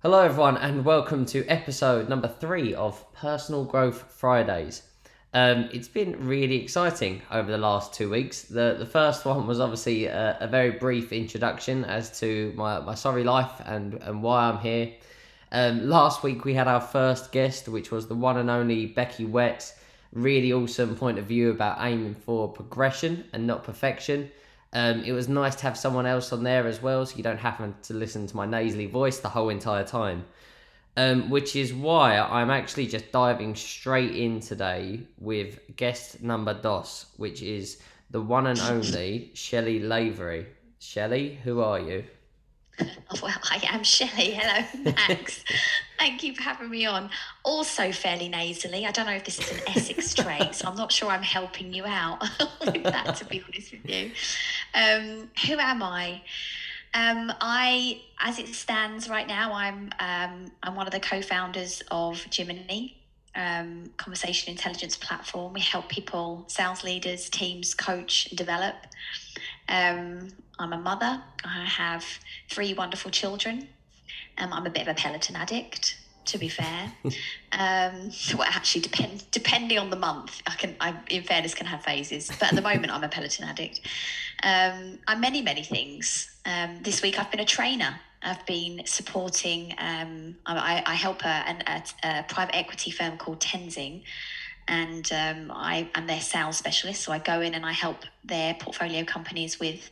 Hello, everyone, and welcome to episode number three of Personal Growth Fridays. Um, it's been really exciting over the last two weeks. The the first one was obviously a, a very brief introduction as to my, my sorry life and, and why I'm here. Um, last week we had our first guest, which was the one and only Becky Wetz. Really awesome point of view about aiming for progression and not perfection. Um, it was nice to have someone else on there as well, so you don't have to listen to my nasally voice the whole entire time. Um, which is why I'm actually just diving straight in today with guest number dos, which is the one and only Shelley Lavery. Shelley, who are you? Well, I am Shelley. Hello, Max. Thank you for having me on. Also, fairly nasally. I don't know if this is an Essex trait, so I'm not sure I'm helping you out with that, to be honest with you. Um, who am I? Um, I, as it stands right now, I'm um, I'm one of the co-founders of Jiminny, um, conversation intelligence platform. We help people, sales leaders, teams coach and develop. Um, I'm a mother. I have three wonderful children. Um, I'm a bit of a Peloton addict, to be fair. um, well, actually, depend depending on the month, I can, I, in fairness, can have phases. But at the moment, I'm a Peloton addict. Um, I'm many, many things. Um, this week, I've been a trainer. I've been supporting. Um, I, I help a, a, a private equity firm called Tenzing and um, I am their sales specialist. So I go in and I help their portfolio companies with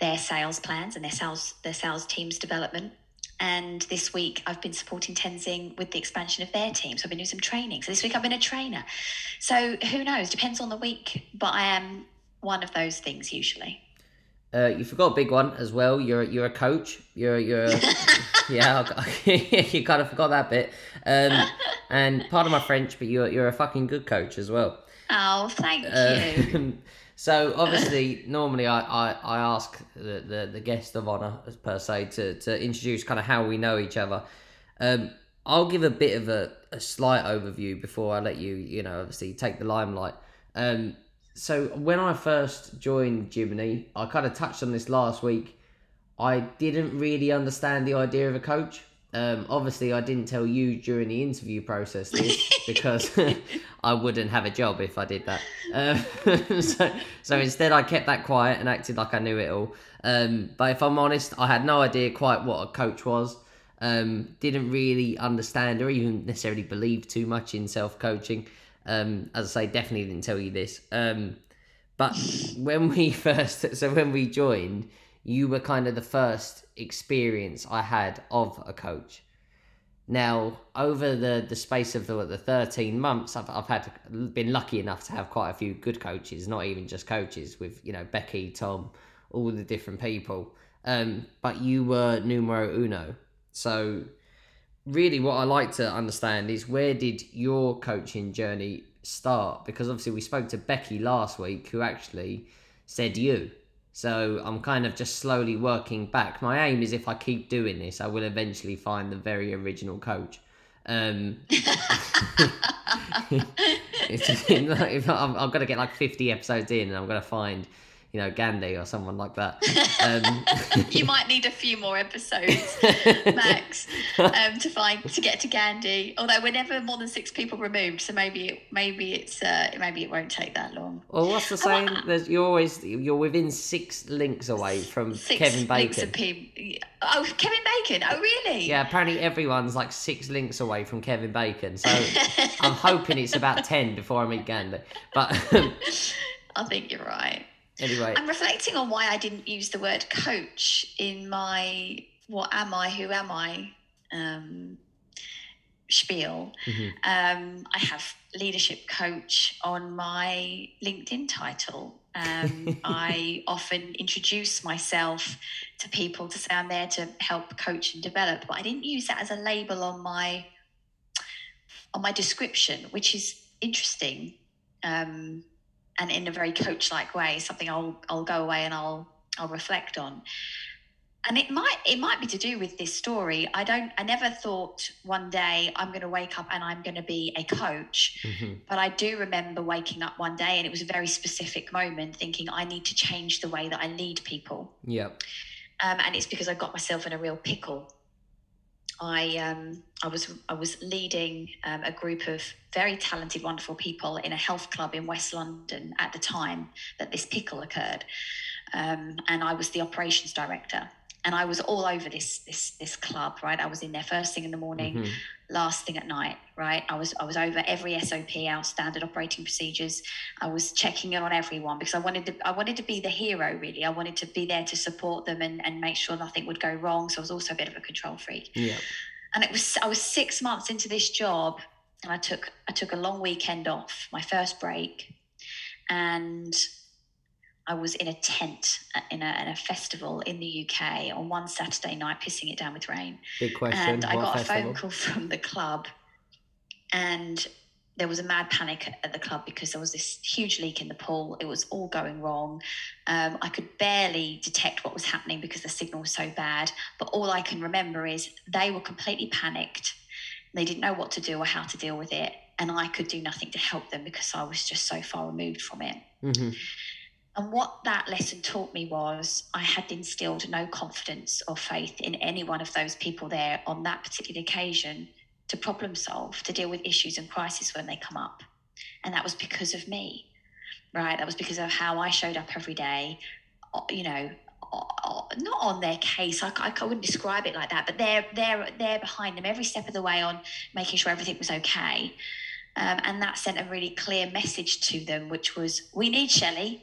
their sales plans and their sales their sales teams development. And this week I've been supporting Tenzing with the expansion of their team. So I've been doing some training. So this week I've been a trainer. So who knows? Depends on the week, but I am one of those things usually. Uh, you forgot a big one as well. You're you're a coach. You're you're yeah. you kind of forgot that bit. Um, and pardon my French, but you're you're a fucking good coach as well. Oh, thank uh, you. so obviously, normally I, I, I ask the, the, the guest of honor per se to to introduce kind of how we know each other. Um, I'll give a bit of a, a slight overview before I let you you know obviously take the limelight. Um, so when I first joined Jiminny, I kind of touched on this last week. I didn't really understand the idea of a coach. Um, obviously, I didn't tell you during the interview process this because I wouldn't have a job if I did that. Um, so, so instead, I kept that quiet and acted like I knew it all. Um, but if I'm honest, I had no idea quite what a coach was. Um, didn't really understand or even necessarily believe too much in self coaching. Um, as I say, definitely didn't tell you this. Um, but when we first, so when we joined, you were kind of the first experience I had of a coach. Now, over the, the space of the, the 13 months, I've, I've had been lucky enough to have quite a few good coaches, not even just coaches, with, you know, Becky, Tom, all the different people. Um, but you were numero uno. So, really, what I like to understand is where did your coaching journey start? Because obviously, we spoke to Becky last week, who actually said you. So I'm kind of just slowly working back. My aim is if I keep doing this, I will eventually find the very original coach. Um, it's, if I'm, I'm going to get like 50 episodes in and I'm going to find you know, Gandhi or someone like that. Um, you might need a few more episodes, Max, um, to find to get to Gandhi. Although we're never more than six people removed, so maybe maybe it's uh, maybe it won't take that long. Well, what's the saying? There's, you're always you're within six links away from six Kevin Bacon. Oh, Kevin Bacon! Oh, really? Yeah, apparently everyone's like six links away from Kevin Bacon. So I'm hoping it's about ten before I meet Gandhi. But I think you're right. Anyway, I'm reflecting on why I didn't use the word coach in my "What am I? Who am I?" Um, spiel. Mm-hmm. Um, I have leadership coach on my LinkedIn title. Um, I often introduce myself to people to say I'm there to help coach and develop, but I didn't use that as a label on my on my description, which is interesting. Um, and in a very coach like way, something I'll I'll go away and I'll I'll reflect on. And it might it might be to do with this story. I don't I never thought one day I'm going to wake up and I'm going to be a coach. Mm-hmm. But I do remember waking up one day and it was a very specific moment thinking I need to change the way that I lead people. Yep. Um, and it's because I got myself in a real pickle. I um, I was I was leading um, a group of very talented, wonderful people in a health club in West London at the time that this pickle occurred, um, and I was the operations director. And I was all over this this this club, right? I was in there first thing in the morning, Mhm. Last thing at night, right? I was I was over every SOP, our standard operating procedures. I was checking in on everyone because I wanted to I wanted to be the hero really. I wanted to be there to support them and, and make sure nothing would go wrong. So I was also a bit of a control freak. Yeah. And it was I was six months into this job and I took I took a long weekend off, my first break, and I was in a tent uh, in a, in a festival in the UK on one Saturday night, pissing it down with rain Big question. and I what got festival? a phone call from the club, and there was a mad panic at- the club because there was this huge leak in the pool. It was all going wrong. Um, I could barely detect what was happening because the signal was so bad. But all I can remember is they were completely panicked. They didn't know what to do or how to deal with it, and I could do nothing to help them because I was just so far removed from it. hmm And what that lesson taught me was I had instilled no confidence or faith in any one of those people there on that particular occasion to problem solve, to deal with issues and crises when they come up. And that was because of me, right? That was because of how I showed up every day, uh, you know. o- o- Not on their case, I, I, I wouldn't describe it like that, but they're they're they're behind them every step of the way on making sure everything was okay, um, and that sent a really clear message to them, which was, "We need Shelley,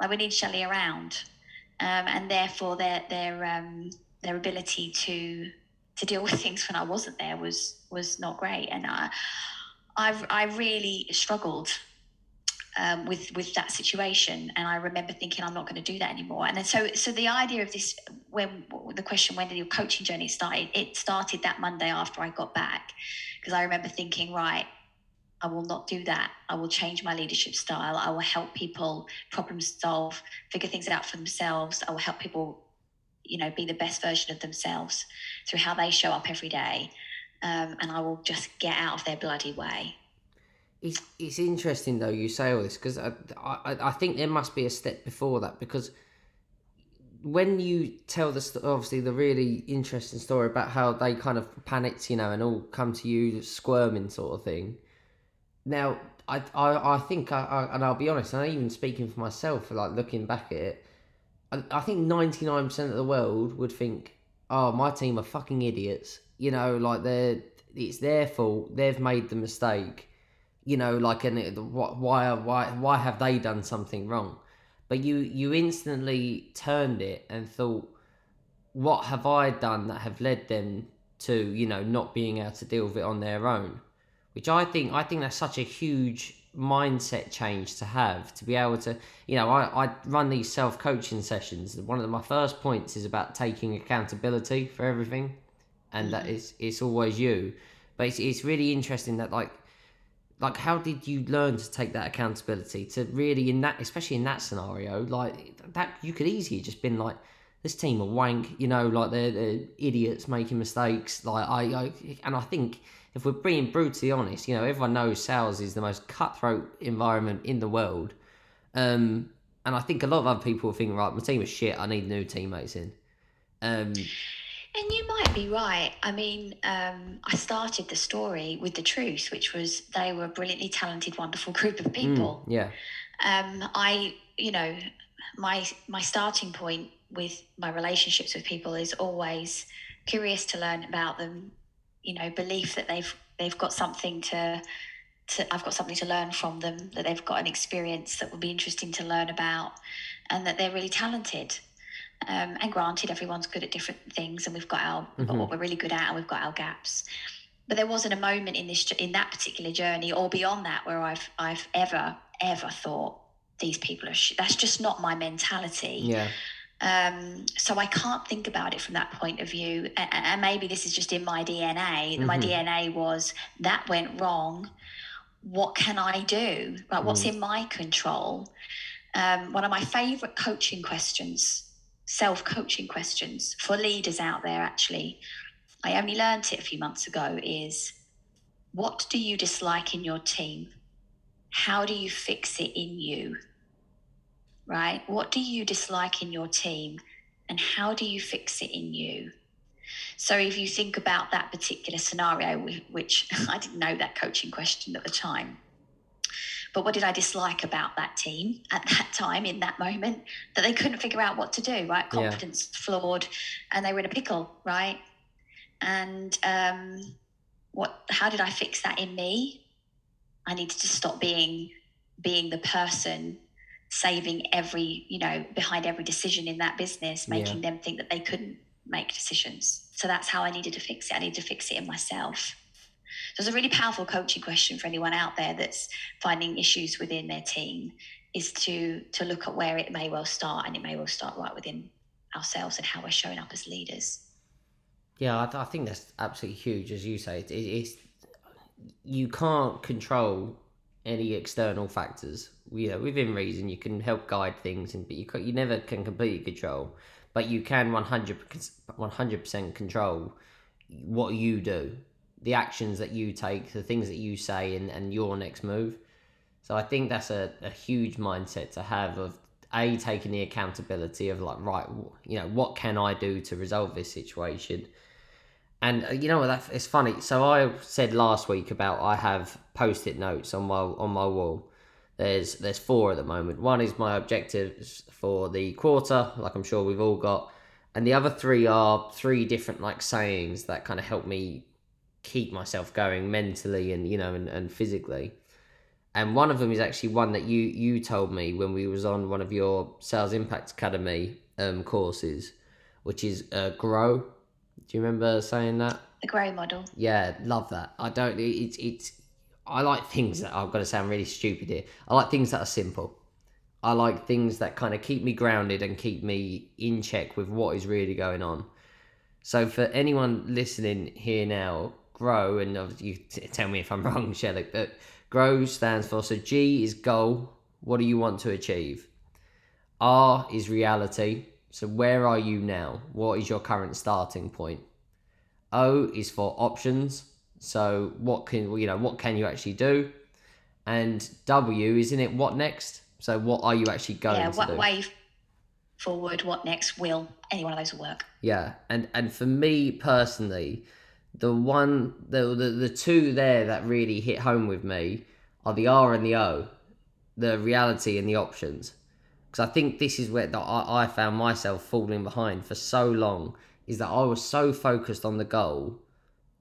like we need Shelley around, um, and therefore their their um, their ability to to deal with things when I wasn't there was was not great, and I I, I really struggled um, with with that situation, and I remember thinking I'm not going to do that anymore. And then so so the idea of this when the question when did your coaching journey start? It started that Monday after I got back because I remember thinking right. I will not do that. I will change my leadership style. I will help people problem solve, figure things out for themselves. I will help people, you know, be the best version of themselves through how they show up every day. Um, and I will just get out of their bloody way. It's it's interesting though you say all this because I, I I think there must be a step before that because when you tell the obviously the really interesting story about how they kind of panicked you know and all come to you squirming sort of thing. Now I I, I think I, I and I'll be honest and even speaking for myself like looking back at it, I, I think ninety nine percent of the world would think oh my team are fucking idiots you know like they're it's their fault they've made the mistake you know, like, and it, wh- why, why, why have they done something wrong? But you, you instantly turned it and thought, what have I done that have led them to, you know, not being able to deal with it on their own? Which I think, I think that's such a huge mindset change to have to be able to, you know, I, I run these self coaching sessions. One of my first points is about taking accountability for everything, and that mm. is it's always you. But it's, it's really interesting that like like how did you learn to take that accountability to really in that especially in that scenario like that you could easily just been like this team are wank you know like they're, they're idiots making mistakes like I, I and i think if we're being brutally honest you know everyone knows sales is the most cutthroat environment in the world um and i think a lot of other people think right my team is shit i need new teammates in um And you might be right. I mean, um, I started the story with the truth, which was they were a brilliantly talented, wonderful group of mm, people. yeah um, I, you know, my my starting point with my relationships with people is always curious to learn about them. You know, belief that they've they've got something to. To, I've got something to learn from them, that they've got an experience that would be interesting to learn about, and that they're really talented. Um, and granted, everyone's good at different things, and we've got our we've got what we're really good at, and we've got our gaps. But there wasn't a moment in this in that particular journey, or beyond that, where I've I've ever ever thought these people are. Sh-. That's just not my mentality. yeah Um, so I can't think about it from that point of view. And, and maybe this is just in my DNA. My Mhm. DNA was that went wrong. What can I do? Like, what's in my control? Um, one of my favorite coaching questions, self coaching questions for leaders out there, actually, I only learned it a few months ago, is what do you dislike in your team? How do you fix it in you? Right? What do you dislike in your team? And how do you fix it in you? So if you think about that particular scenario, which I didn't know that coaching question at the time, but what did I dislike about that team at that time in that moment that they couldn't figure out what to do, right? Confidence yeah. flawed and they were in a pickle, right? And um, what how did I fix that in me? I needed to stop being being the person saving every, you know, behind every decision in that business, making yeah. them think that they couldn't make decisions. So that's how I needed to fix it. I needed to fix it in myself. So it's a really powerful coaching question for anyone out there that's finding issues within their team is to to look at where it may well start and it may well start right within ourselves and how we're showing up as leaders. Yeah, I, th- I think that's absolutely huge, as you say. It, it's you can't control any external factors. You know, within reason, you can help guide things, and but you you never can completely control. But you can 100 percent control what you do the actions that you take, the things that you say, and, and your next move. So I think that's a, a huge mindset to have of a taking the accountability of like right, you know, what can I do to resolve this situation? And uh, you know what? It's funny. So I said last week about I have post-it notes on my on my wall. There's there's four at the moment. One is my objectives for the quarter, like I'm sure we've all got, and the other three are three different like sayings that kind of help me keep myself going mentally and you know and, and physically. And one of them is actually one that you you told me when we was on one of your sales impact academy um, courses which is uh, grow. Do you remember saying that? The grow model. Yeah love that. I don't it's it's i like things that i've got to sound really stupid here i like things that are simple i like things that kind of keep me grounded and keep me in check with what is really going on so for anyone listening here now grow, and you tell me if I'm wrong, Shelley, but grow stands for so G is goal. What do you want to achieve? R is reality. So where are you now? What is your current starting point? O is for options. So what can you know what can you actually do? And W isn't it what next? So what are you actually going yeah, what way forward, what next will any one of those will work. Yeah. And and for me personally, the one the, the the two there that really hit home with me are the R and the O, the reality and the options. Because I think this is where the, I, I found myself falling behind for so long is that I was so focused on the goal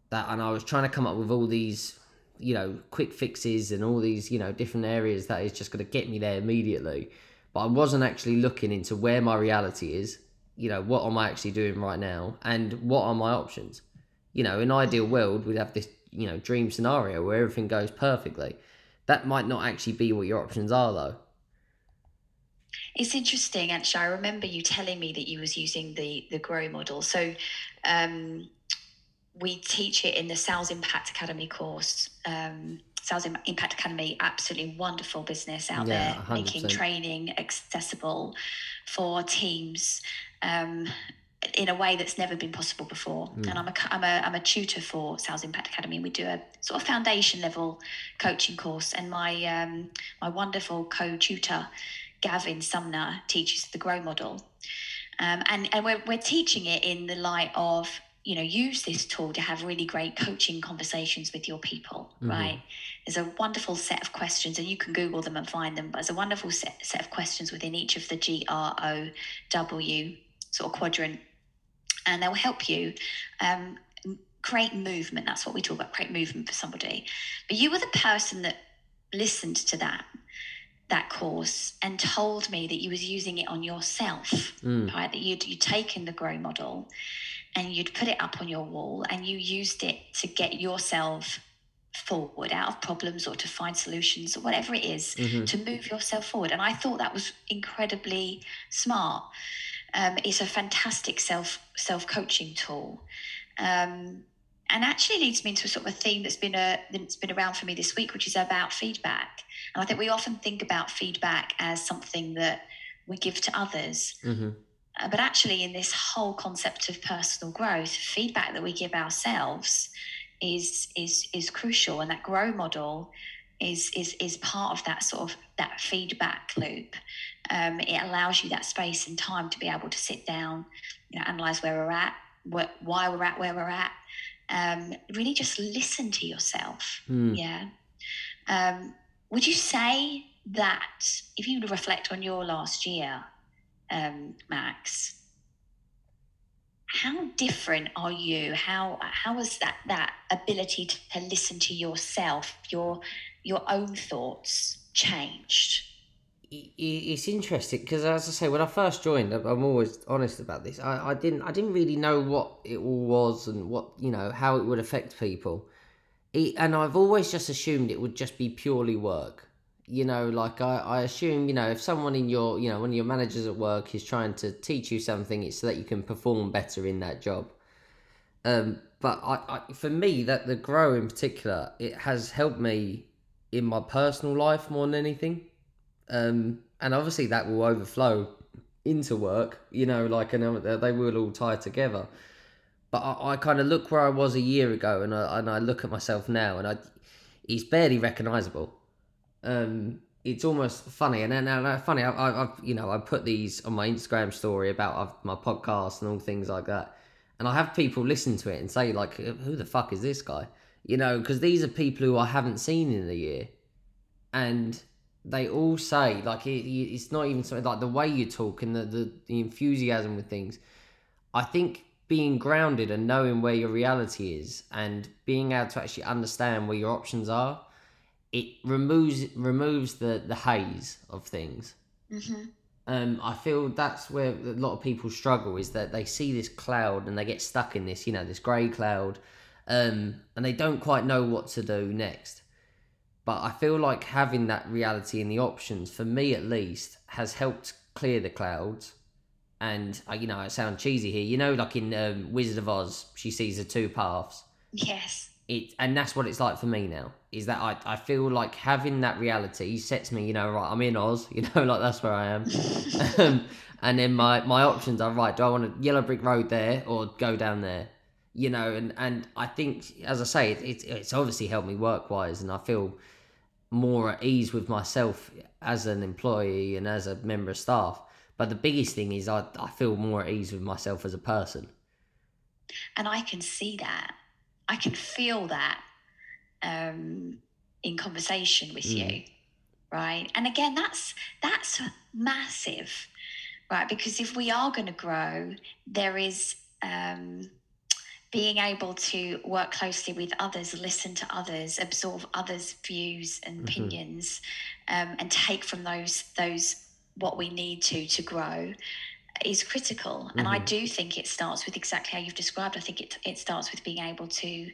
that and I was trying to come up with all these you know quick fixes and all these you know different areas that is just going to get me there immediately but I wasn't actually looking into where my reality is you know what am I actually doing right now and what are my options you know, in ideal world, we'd have this, you know, dream scenario where everything goes perfectly. That might not actually be what your options are, though. It's interesting, actually. I remember you telling me that you was using the the Grow model. So, um, we teach it in the Sales Impact Academy course. Um, Sales Impact Academy, absolutely wonderful business out yeah, there, 100%. making training accessible for teams. Um, in a way that's never been possible before. Mm. And I'm a, I'm, a, I'm a tutor for Sales Impact Academy. We do a sort of foundation level coaching course. And my, um, my wonderful co tutor, Gavin Sumner, teaches the Grow model. Um, and and we're, we're teaching it in the light of, you know, use this tool to have really great coaching conversations with your people, mm-hmm. right? There's a wonderful set of questions, and you can Google them and find them, but there's a wonderful set, set of questions within each of the G R O W sort of quadrant and they'll help you um, create movement. That's what we talk about, create movement for somebody. But you were the person that listened to that that course and told me that you was using it on yourself, mm. right? That you'd you'd taken the grow model and you'd put it up on your wall and you used it to get yourself forward out of problems or to find solutions or whatever it is, mm-hmm. to move yourself forward. And I thought that was incredibly smart um, is a fantastic self self coaching tool. Um, and actually leads me into a sort of a theme that's been a that's been around for me this week, which is about feedback. And I think we often think about feedback as something that we give to others. Mm-hmm. Uh, but actually, in this whole concept of personal growth, feedback that we give ourselves is is is crucial. And that grow model is is is part of that sort of that feedback loop. Um, it allows you that space and time to be able to sit down, you know, analyze where we're at, what, why we're at where we're at. Um, really just listen to yourself. Mm. Yeah. Um, would you say that if you reflect on your last year, um, Max, how different are you? How how was that that ability to, to listen to yourself, your your own thoughts changed? It's interesting because, as I say, when I first joined, I'm I'm always honest about this. I, I didn't I didn't really know what it all was and what you know how it would affect people, it, and I've always just assumed it would just be purely work. You know, like I, I assume you know if someone in your you know one of your managers at work is trying to teach you something, it's so that you can perform better in that job. Um, but I, I for me that the grow in particular, it has helped me in my personal life more than anything um, and obviously that will overflow into work. You know, like and uh, they will all tie together. But I, I kind of look where I was a year ago, and I and I look at myself now, and I, he's barely recognizable. Um, it's almost funny, and then and funny. I, I, I've you know I put these on my Instagram story about my podcast and all things like that, and I have people listen to it and say like, "Who the fuck is this guy?" You know, because these are people who I haven't seen in a year, and they all say like it, it's not even something like the way you talk and the, the the enthusiasm with things. I think being grounded and knowing where your reality is and being able to actually understand where your options are, it removes removes the the haze of things. Mm-hmm. Um, I feel that's where a lot of people struggle is that they see this cloud and they get stuck in this, you know, this grey cloud, um, and they don't quite know what to do next. But I feel like having that reality and the options, for me at least, has helped clear the clouds. And uh, you know, I sound cheesy here. You know, like in um, Wizard of Oz, she sees the two paths. Yes. It and that's what it's like for me now. Is that I, I feel like having that reality sets me, you know, right. I'm in Oz, you know, like that's where I am. um, and then my my options are right. Do I want a yellow brick road there or go down there? You know, and and I think, as I say, it, it it's obviously helped me work wise, and I feel more at ease with myself as an employee and as a member of staff. But the biggest thing is I, I feel more at ease with myself as a person. And I can see that. I can feel that um, in conversation with Mm. you, right? And again, that's that's massive, right? Because if we are going to grow, there is um, being able to work closely with others, listen to others, absorb others' views and Mhm. opinions, um, and take from those those what we need to to grow is critical. And I Mhm. do think it starts with exactly how you've described. I think it it starts with being able to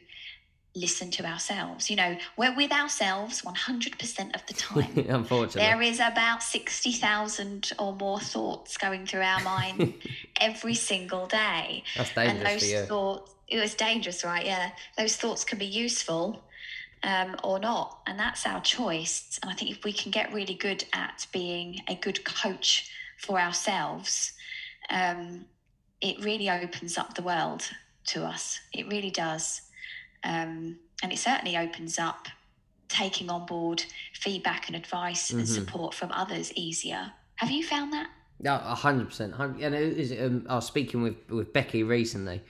listen to ourselves. You know, we're with ourselves 100% of the time. Unfortunately. There is about 60,000 or more thoughts going through our mind every single day. That's and dangerous those for you. thoughts, it was dangerous, right? Yeah. Those thoughts can be useful um, or not. And that's our choice. And I think if we can get really good at being a good coach for ourselves, um, it really opens up the world to us. It really does. Um, and it certainly opens up taking on board feedback and advice and Mhm. support from others easier. Have you found that? Yeah, a hundred percent. And it um, I was speaking with with Becky recently.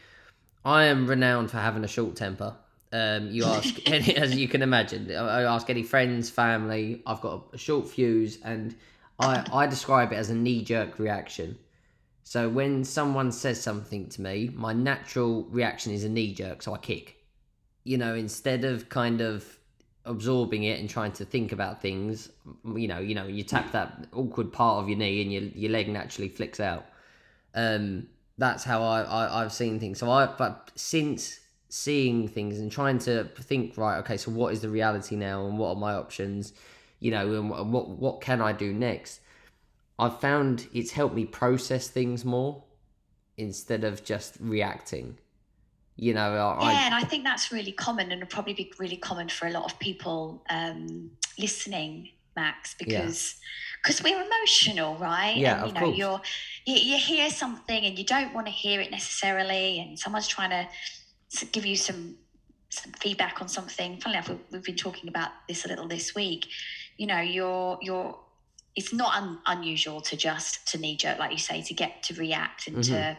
I am renowned for having a short temper. Um, you ask, any, as you can imagine, I ask any friends, family. I've got a short fuse, and I I describe it as a knee jerk reaction. So when someone says something to me, my natural reaction is a knee jerk, so I kick. You know, instead of kind of absorbing it and trying to think about things, you know, you know, you tap that awkward part of your knee and your your leg naturally flicks out. Um, that's how I, I I've seen things. So I but since seeing things and trying to think right, okay, so what is the reality now and what are my options, you know, and what what, can I do next? I've found it's helped me process things more instead of just reacting. You know, I, Yeah, and I think that's really common and probably be really common for a lot of people um, listening, Max, because because we're emotional, right? Yeah, and, you of know, course. you're you, you hear something and you don't want to hear it necessarily, and someone's trying to give you some some feedback on something. Funnily enough, we've, we've been talking about this a little this week. You know, you're you're it's not un, unusual to just to knee jerk, like you say, to get to react and to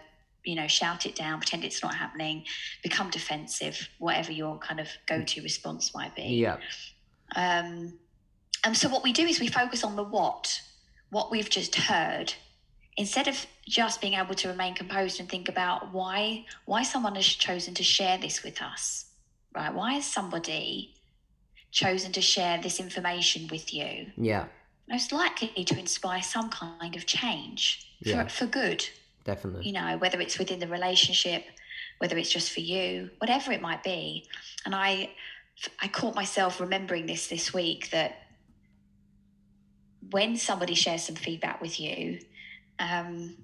you know, shout it down, pretend it's not happening, become defensive, whatever your kind of go-to response might be. Yeah. Um, and so what we do is we focus on the what, what we've just heard, instead of just being able to remain composed and think about why why someone has chosen to share this with us, right? Why has somebody chosen to share this information with you? Yeah. Most likely to inspire some kind of change for, Yeah. for good Definitely. you know, whether it's within the relationship, whether it's just for you, whatever it might be. And I, I caught myself remembering this this week that when somebody shares some feedback with you, um,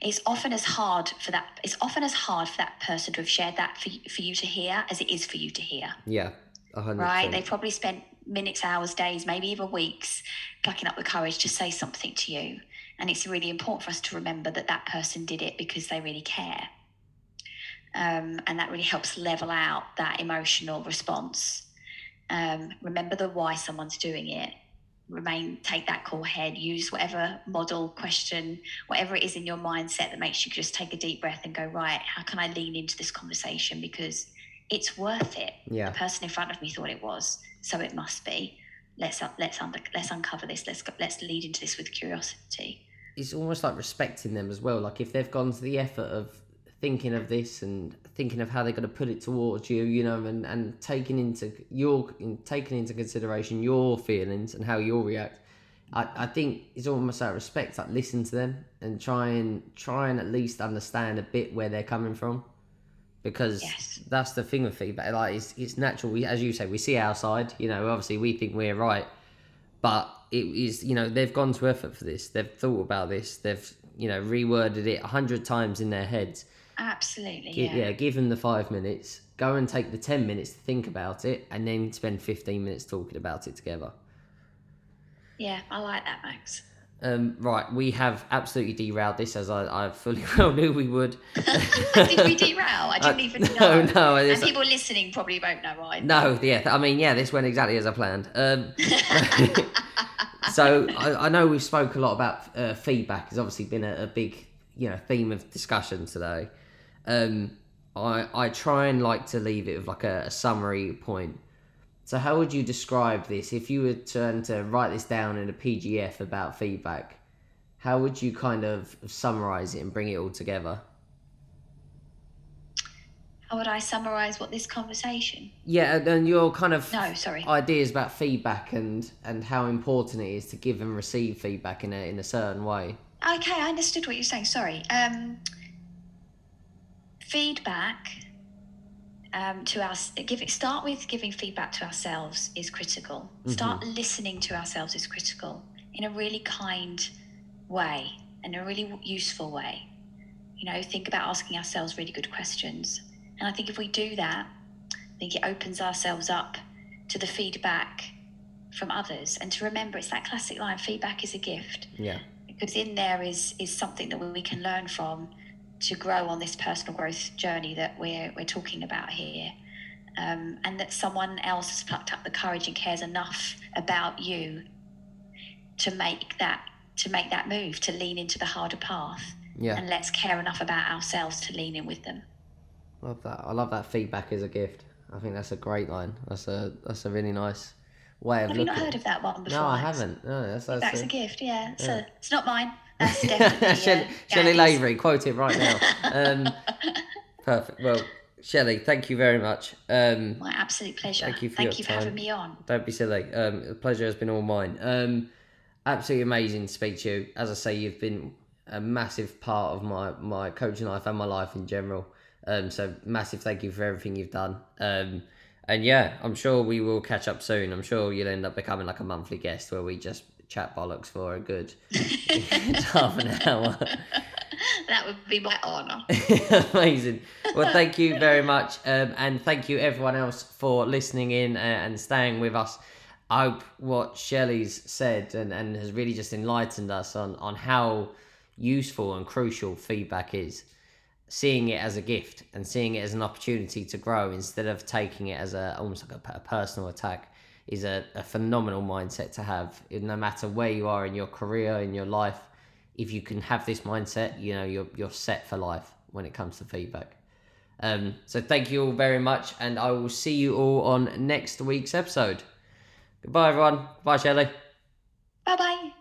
it's often as hard for that. It's often as hard for that person to have shared that for, for you to hear as it is for you to hear Yeah. A hundred right? They probably spent minutes, hours, days, maybe even weeks plucking up the courage to say something to you. And it's really important for us to remember that that person did it because they really care. Um, and that really helps level out that emotional response. Um, remember the why someone's doing it. Remain, take that cool head, use whatever model, question, whatever it is in your mindset that makes you just take a deep breath and go, right, how can I lean into this conversation? Because it's worth it Yeah. the person in front of me thought it was, so it must be. Let's let's under, let's uncover this. Let's go- let's lead into this with curiosity. it's almost like respecting them as well. Like if they've gone to the effort of thinking of this and thinking of how they're going to put it towards you, you know, and, and taking into your in, taking into consideration your feelings and how you'll react. I, I think it's almost out of respect. Like listen to them and try and try and at least understand a bit where they're coming from, because Yes. that's the thing with feedback. Like it's it's natural. We, as you say, we see our side. You know, obviously we think we're right, but it is you know they've gone to effort for this they've thought about this they've you know reworded it a hundred times in their heads Absolutely, Gi- yeah. yeah give them the five minutes go and take the 10 minutes to think about it and then spend 15 minutes talking about it together Yeah, I like that, Max. um, right we have absolutely derailed this as I, I fully well knew we would Did we derail? I didn't Uh, even know. no, no. and it's- people listening probably won't know why. No, yeah, I mean, yeah, this went exactly as I planned. Um, so I, I know we've spoke a lot about uh, feedback. Has obviously been a, a big, you know, theme of discussion today. Um, I I try and like to leave it with like a, a summary point. So how would you describe this if you were to, to write this down in a PGF about feedback? How would you kind of summarize it and bring it all together? How would I summarize what this conversation? Yeah, and your kind of No, sorry. ideas about feedback and and how important it is to give and receive feedback in a in a certain way. Okay, I understood what you're saying. Sorry. Um, feedback um, to us. Give. Start with giving feedback to ourselves is critical. Start listening to ourselves is critical in a really kind way, and a really useful way. You know, think about asking ourselves really good questions. And I think if we do that, I think it opens ourselves up to the feedback from others. And to remember, it's that classic line: feedback is a gift Yeah, because in there is is something that we can learn from to grow on this personal growth journey that we're we're talking about here, um, and that someone else has plucked up the courage and cares enough about you to make that to make that move to lean into the harder path, yeah, and let's care enough about ourselves to lean in with them. love that. I love that feedback is a gift. I think that's a great line. That's a that's a really nice way of Have you looking. not heard of that one before? no, I haven't. No, that's, that's That's a- a gift, yeah. So Yeah. it's not mine. That's definitely Shelley, uh, Shelley Lavery, quote it right now. Um, perfect. Well, Shelley, thank you very much. Um, My absolute pleasure. Thank you for Thank you for having me on. Don't be silly. Um, the pleasure has been all mine. Um, absolutely amazing to speak to you. As I say, you've been a massive part of my, my coaching life and my life in general. Um, so massive thank you for everything you've done. Um, and yeah, I'm sure we will catch up soon. I'm sure you'll end up becoming like a monthly guest where we just chat bollocks for a good half an hour. That would be my honour. Amazing. Well, thank you very much. Um, and thank you everyone else for listening in and, and staying with us. I hope what Shelley's said and, and has really just enlightened us on, on how useful and crucial feedback is. Seeing it as a gift and seeing it as an opportunity to grow instead of taking it as a almost like a, per- personal attack is a, a phenomenal mindset to have. No matter where you are in your career, in your life, if you can have this mindset, you know, you're, you're set for life when it comes to feedback. Um, so thank you all very much, and I will see you all on next week's episode. Goodbye, everyone. Bye, Shelley Bye bye.